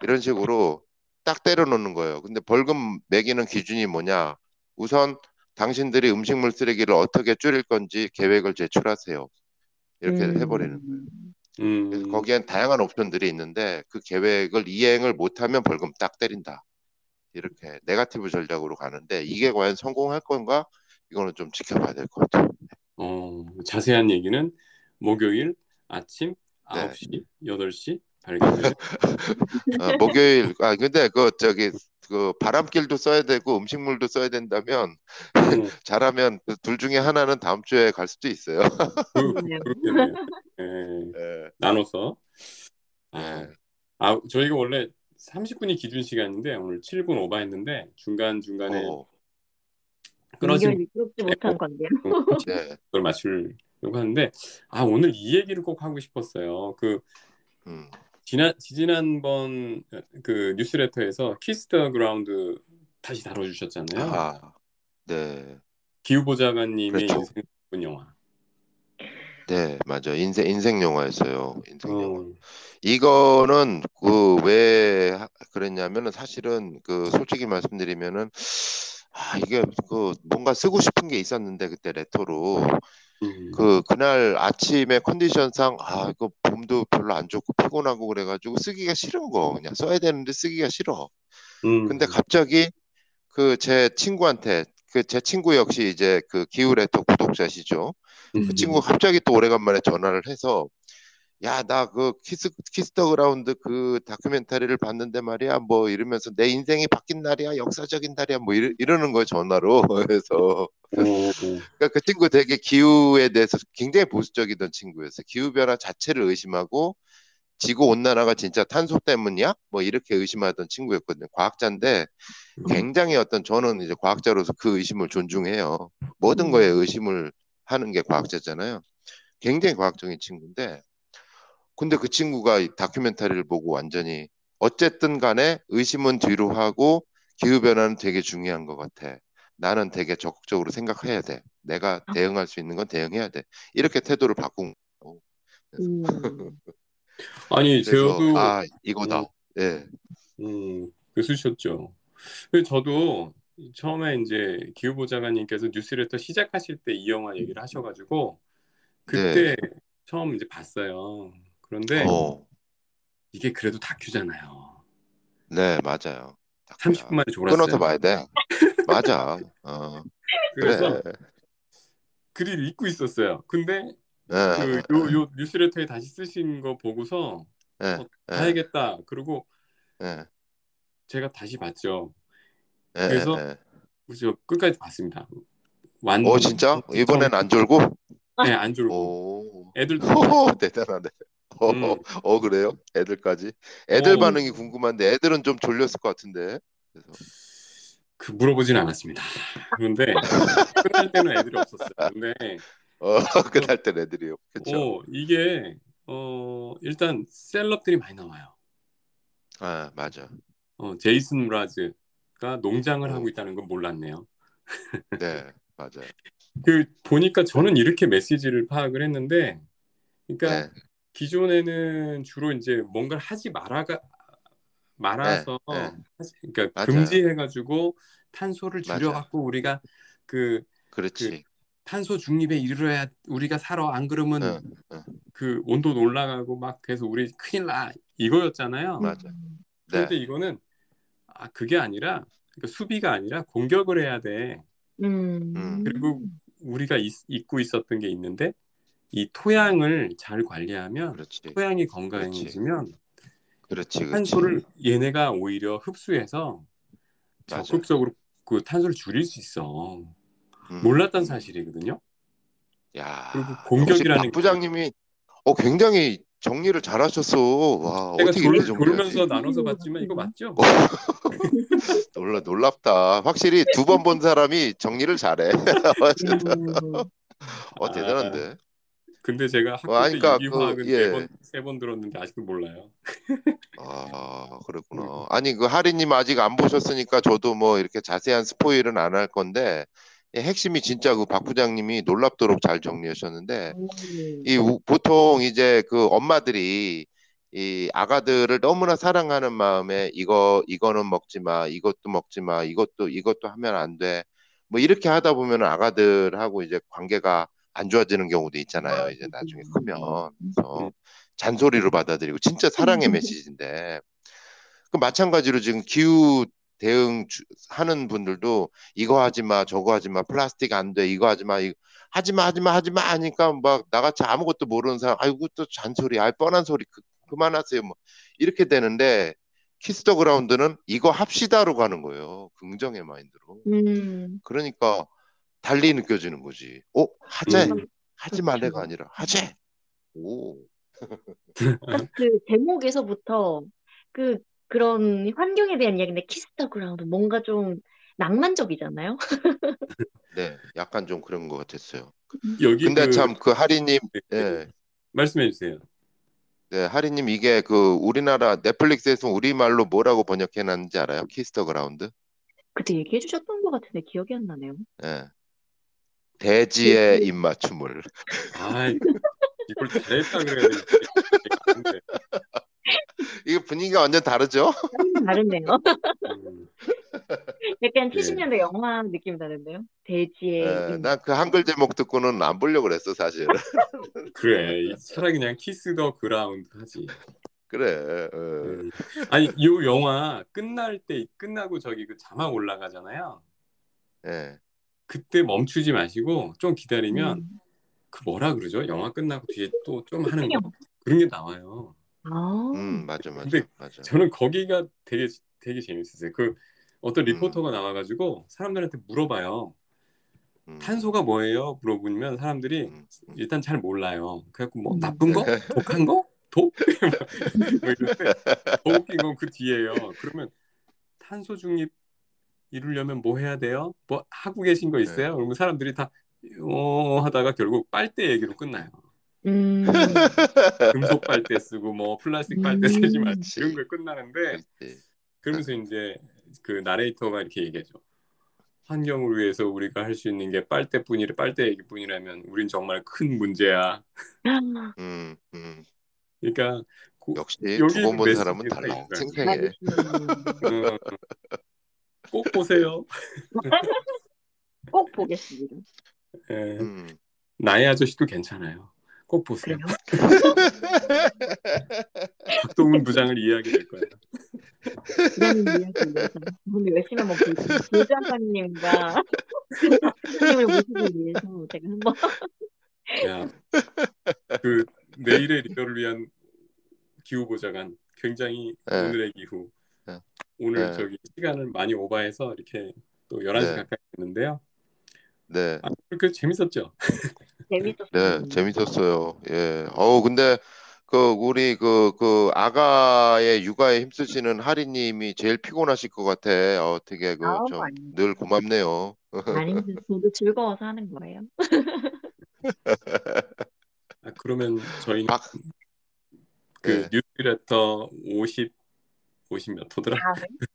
이런 식으로 딱 때려놓는 거예요. 근데 벌금 매기는 기준이 뭐냐? 우선 당신들이 음식물 쓰레기를 어떻게 줄일 건지 계획을 제출하세요. 이렇게 음. 해버리는 거예요. 그래서 음, 거기엔 다양한 옵션들이 있는데 그 계획을 이행을 못하면 벌금 딱 때린다. 이렇게 네가티브 전략으로 가는데 이게 과연 성공할 건가? 이거는 좀 지켜봐야 될 것 같아요. 어, 자세한 얘기는 목요일 아침 네. 9시, 8시 발견돼요. 어, *laughs* 목요일 아 근데 그 저기 그 바람길도 써야 되고 음식물도 써야 된다면 음, *laughs* 잘하면 그 둘 중에 하나는 다음 주에 갈 수도 있어요. 그. 그렇겠네요. 예, 예, *laughs* 나눠서. 아, 예. 아, 저희가 원래 30분이 기준 시간인데 오늘 7분 오버했는데 중간 중간에 어, 끊어진 연결이 그렇지 못한 건데요. 네, 걸 맞추려고 하는데 아 오늘 이 얘기를 꼭 하고 싶었어요. 그 음, 지난 지난번 그 뉴스레터에서 Kiss the Ground 다시 다뤄 주셨잖아요. 아, 네, 기후 보좌관님의 그렇죠. 인생 본 영화. 네, 맞아. 인생 인생 영화였어요. 인생 영화. 어, 이거는 그 왜 그랬냐면은 사실은 그 솔직히 말씀드리면은 아 이게 그 뭔가 쓰고 싶은 게 있었는데 그때 letter로 음, 그 그날 아침에 컨디션상 아 이거 몸도 별로 안 좋고 피곤하고 그래가지고 쓰기가 싫은 거 그냥 써야 되는데 쓰기가 싫어. 음, 근데 갑자기 그 제 친구한테 그 제 친구 역시 이제 그 기후 letter 구독자시죠. 그 음, 친구가 갑자기 또 오래간만에 전화를 해서 야, 나 그 Kiss Kiss the Ground 그 다큐멘터리를 봤는데 말이야. 뭐 이러면서 내 인생이 바뀐 날이야. 역사적인 날이야. 뭐 이러, 이러는 거예요, 전화로. *laughs* 그래서 어, 그러니까 그 친구 되게 기후에 대해서 굉장히 보수적이던 친구였어요. 기후 변화 자체를 의심하고 지구 온난화가 진짜 탄소 때문이야? 뭐 이렇게 의심하던 친구였거든요. 과학자인데 굉장히 어떤 저는 이제 과학자로서 그 의심을 존중해요. 모든 거에 의심을 하는 게 과학자잖아요. 굉장히 과학적인 친구인데 근데 그 친구가 이 다큐멘터리를 보고 완전히 어쨌든 간에 의심은 뒤로 하고 기후변화는 되게 중요한 것 같아. 나는 되게 적극적으로 생각해야 돼. 내가 대응할 수 있는 건 대응해야 돼. 이렇게 태도를 바꾼 거고. 음. *laughs* 아니 그래서 저도 아 이거다. 예. 음. 그 저도 처음에 이제 기후보좌관님께서 뉴스레터 시작하실 때 이 영화 얘기를 하셔가지고 그때 처음 이제 봤어요. 그런데 어. 이게 그래도 다큐잖아요. 네, 맞아요. 30분 만에 졸았어요. 끊어서 봐야 돼. *laughs* 맞아. 어. 그래서 그래. 글을 읽고 있었어요. 근데 예, 그요 요 뉴스레터에 다시 쓰신 거 보고서 예, 어, 예, 봐야겠다. 그리고 예, 제가 다시 봤죠. 예, 그래서 예. 그래서 끝까지 봤습니다. 완. 오, 진짜? 이번엔 안 졸고? 네, 안 졸고. 오. 애들도 *laughs* 호 대단하네. 어, 음. 어, 그래요? 애들까지? 애들 어. 반응이 궁금한데 애들은 좀 졸렸을 것 같은데. 그래서 그 물어보진 않았습니다. 그런데 *laughs* 끝날 때는 애들이 없었어요. 근데 어, 그날 땐 애들이요. 그렇죠. 어 이게 어 일단 셀럽들이 많이 나와요. 아, 맞아. 어 제이슨 무라즈가 농장을 어. 하고 있다는 건 몰랐네요. *laughs* 네, 맞아요. 그 보니까 저는 이렇게 메시지를 파악을 했는데, 그러니까 네, 기존에는 주로 이제 뭔가를 하지 말아가 말아서 네, 네. 하지- 그러니까 맞아요. 금지해가지고 탄소를 맞아요. 줄여갖고 우리가 그 그렇지. 탄소 중립에 이르러야 우리가 살아 안 그러면 응, 응. 그 온도 올라가고 막 그래서 우리 큰일 나 이거였잖아요. 맞아. 그런데 네, 이거는 아 그게 아니라 그러니까 수비가 아니라 공격을 해야 돼. 음. 음. 그리고 우리가 잊, 잊고 있었던 게 있는데 이 토양을 잘 관리하면 그렇지. 토양이 건강해지면 그렇지, 그렇지. 탄소를 얘네가 오히려 흡수해서 맞아. 적극적으로 그 탄소를 줄일 수 있어. 음. 몰랐던 사실이거든요. 야, 그리고 공격이라는 박 부장님이 어 굉장히 정리를 잘하셨어. 와, 제가 어떻게 돌? 돌면서 나눠서 봤지만 이거 맞죠? *laughs* 놀라 놀랍다. 확실히 두 번 본 사람이 정리를 잘해. *laughs* 음. 어 대단한데. 근데 제가 학교 어, 때 아니, 그러니까 유기화학은 그, 예. 네번 세 번 들었는데 아직도 몰라요. *laughs* 아 그렇구나. 아니 그 하리님 아직 안 보셨으니까 저도 뭐 이렇게 자세한 스포일은 안 할 건데 이 핵심이 진짜 그 박 부장님이 놀랍도록 잘 정리하셨는데 음. 이 우- 보통 이제 그 엄마들이 이 아가들을 너무나 사랑하는 마음에 이거 이거는 먹지 마, 이것도 먹지 마, 이것도 이것도 하면 안 돼. 뭐 이렇게 하다 보면 아가들하고 이제 관계가 안 좋아지는 경우도 있잖아요. 이제 나중에 크면 그래서 잔소리로 받아들이고 진짜 사랑의 *laughs* 메시지인데 그 마찬가지로 지금 기후 대응 주- 하는 분들도 이거 하지 마, 저거 하지 마, 플라스틱 안 돼, 이거 하지 마, 이거 하지 마, 하지 마, 하지 마 하니까 막 나같이 아무것도 모르는 사람, 아이고 또 잔소리, 아 뻔한 소리 그, 그만하세요, 뭐 이렇게 되는데 Kiss the Ground는 이거 합시다로 가는 거예요. 긍정의 마인드로. 음. 그러니까 달리 느껴지는 거지. 어, 하재, 음. 하지 말래가 아니라 하재. 오, 딱 그 제목에서부터 그 그런 환경에 대한 이야기인데 Kiss the Ground 뭔가 좀 낭만적이잖아요. *laughs* 네, 약간 좀 그런 것 같았어요. 여기 근데 그 참 그 하리님, 네, 예. 말씀해 주세요. 네, 하리님 이게 그 우리나라 넷플릭스에서 우리 말로 뭐라고 번역해 놨는지 알아요? Kiss the Ground? 그때 얘기해 주셨던 것 같은데 기억이 안 나네요. 예. 대지의 입맞춤을. 아, 이걸 잘했다 그래야 돼. *laughs* 이게 분위기가 완전 다르죠? 음, 약간 예. 70년대 영화 느낌 나는데요. 대지의 음. 난 그 한글 제목 듣고는 안 보려고 그랬어 사실. *laughs* 그래 이- 차라리 그냥 Kiss the Ground 하지. 그래. 어. 음. 아니 이 영화 끝날 때 끝나고 저기 그 자막 올라가잖아요. 예. 그때 멈추지 마시고 좀 기다리면 음. 그 뭐라 그러죠? 영화 끝나고 뒤에 또 좀 하는. 거 그런 게 나와요. 아, 음 맞아 맞아 근데 맞아. 저는 거기가 되게 되게 재밌었어요. 그 어떤 음. 리포터가 나와가지고 사람들한테 물어봐요. 음. 탄소가 뭐예요? 물어보면 사람들이 음, 음. 일단 잘 몰라요. 그래갖고 뭐 음. 나쁜 거? *laughs* 독한 거? 독? *laughs* 뭐 이런데 더 웃긴 건 그 뒤에요. 그러면 탄소 중립 이루려면 뭐 해야 돼요? 뭐 하고 계신 거 있어요? 그러면 사람들이 다 어, 하다가 결국 빨대 얘기로 끝나요. 음, *laughs* 금속 빨대 쓰고 뭐 플라스틱 빨대 쓰지 음. 마 이런 걸 끝나는데 그렇지. 그러면서 이제 그 나레이터가 이렇게 얘기하죠. 환경을 위해서 우리가 할 수 있는 게 빨대뿐이라 빨대 얘기뿐이라면 우린 정말 큰 문제야. 음, 음. 그러니까 고- 역시 여기 두번 본 사람은 다 달라. 생생해. 어, 꼭 보세요. 꼭 보겠습니다. 예, 음. 나의 아저씨도 괜찮아요. 꼭 보세요. *laughs* 박동훈 부장을 이해하게 될 거예요. 그런 이야기 위해서 오늘 열심히 한번 볼게요. 조장관님과 님을 모시기 위해서 제가 한번 야, 그 내일의 리더를 위한 기후 보좌관 굉장히 네. 오늘의 기후 네. 오늘 네. 저기 시간을 많이 오버해서 이렇게 또 11시 네. 가까이 됐는데요. 네. 아, 그 재밌었죠? 재밌었어요. 네, 재밌었어요. 예. 어우, 근데 그 우리 그그 아가의 육아에 힘쓰시는 하리 님이 제일 피곤하실 것 같아. 어, 되게 그 아우, 좀 아닙니다. 늘 고맙네요. *laughs* 아닙니다. 저도 즐거워서 하는 거예요. 아, 그러면 저희는 박- 그 네. 뉴스레터 50 50몇 호더라?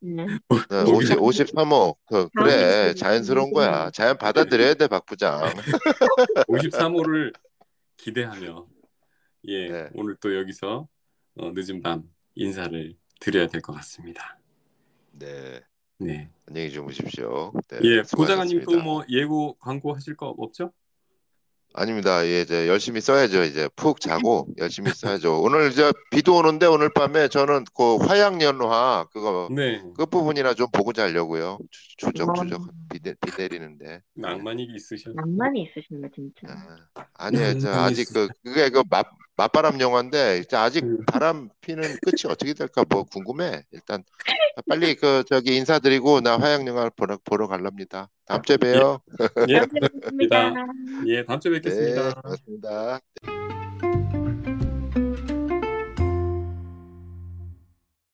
네. 네, 거기- 50, 53호. 그, 그래, 다음에 자연스러운 거야. 음. 자연 받아들여야 돼, 박 부장. *laughs* 53호를 기대하며 예 네. 오늘 또 여기서 어, 늦은 밤 인사를 드려야 될 것 같습니다. 네, 네. 안녕히 주무십시오. 네, 예, 보장관님 또. 뭐 예고 광고 하실 거 없죠? 아닙니다. 예, 이제 열심히 써야죠. 이제 푹 자고 열심히 써야죠. 오늘 이제 비도 오는데 오늘 밤에 저는 그 화양연화 그거 네. 끝 부분이나 좀 보고 자려고요. 추- 추적 와. 추적 비, 내- 비 내리는데. 낭만이 있으셔. 낭만이 있으시네 진짜. 아, 아니에요. 저 음, 아직 그 그게 그 맞, 맞바람 영화인데 이제 아직 음. 바람 피는 끝이 어떻게 될까 뭐 궁금해. 일단 빨리 그 저기 인사드리고 나 화양 영화를 보러 보러 갈랍니다. 다음 주에 봬요. 예, *laughs* 감사합니다. 예, 다음 주에 뵙겠습니다. 네, 고맙습니다.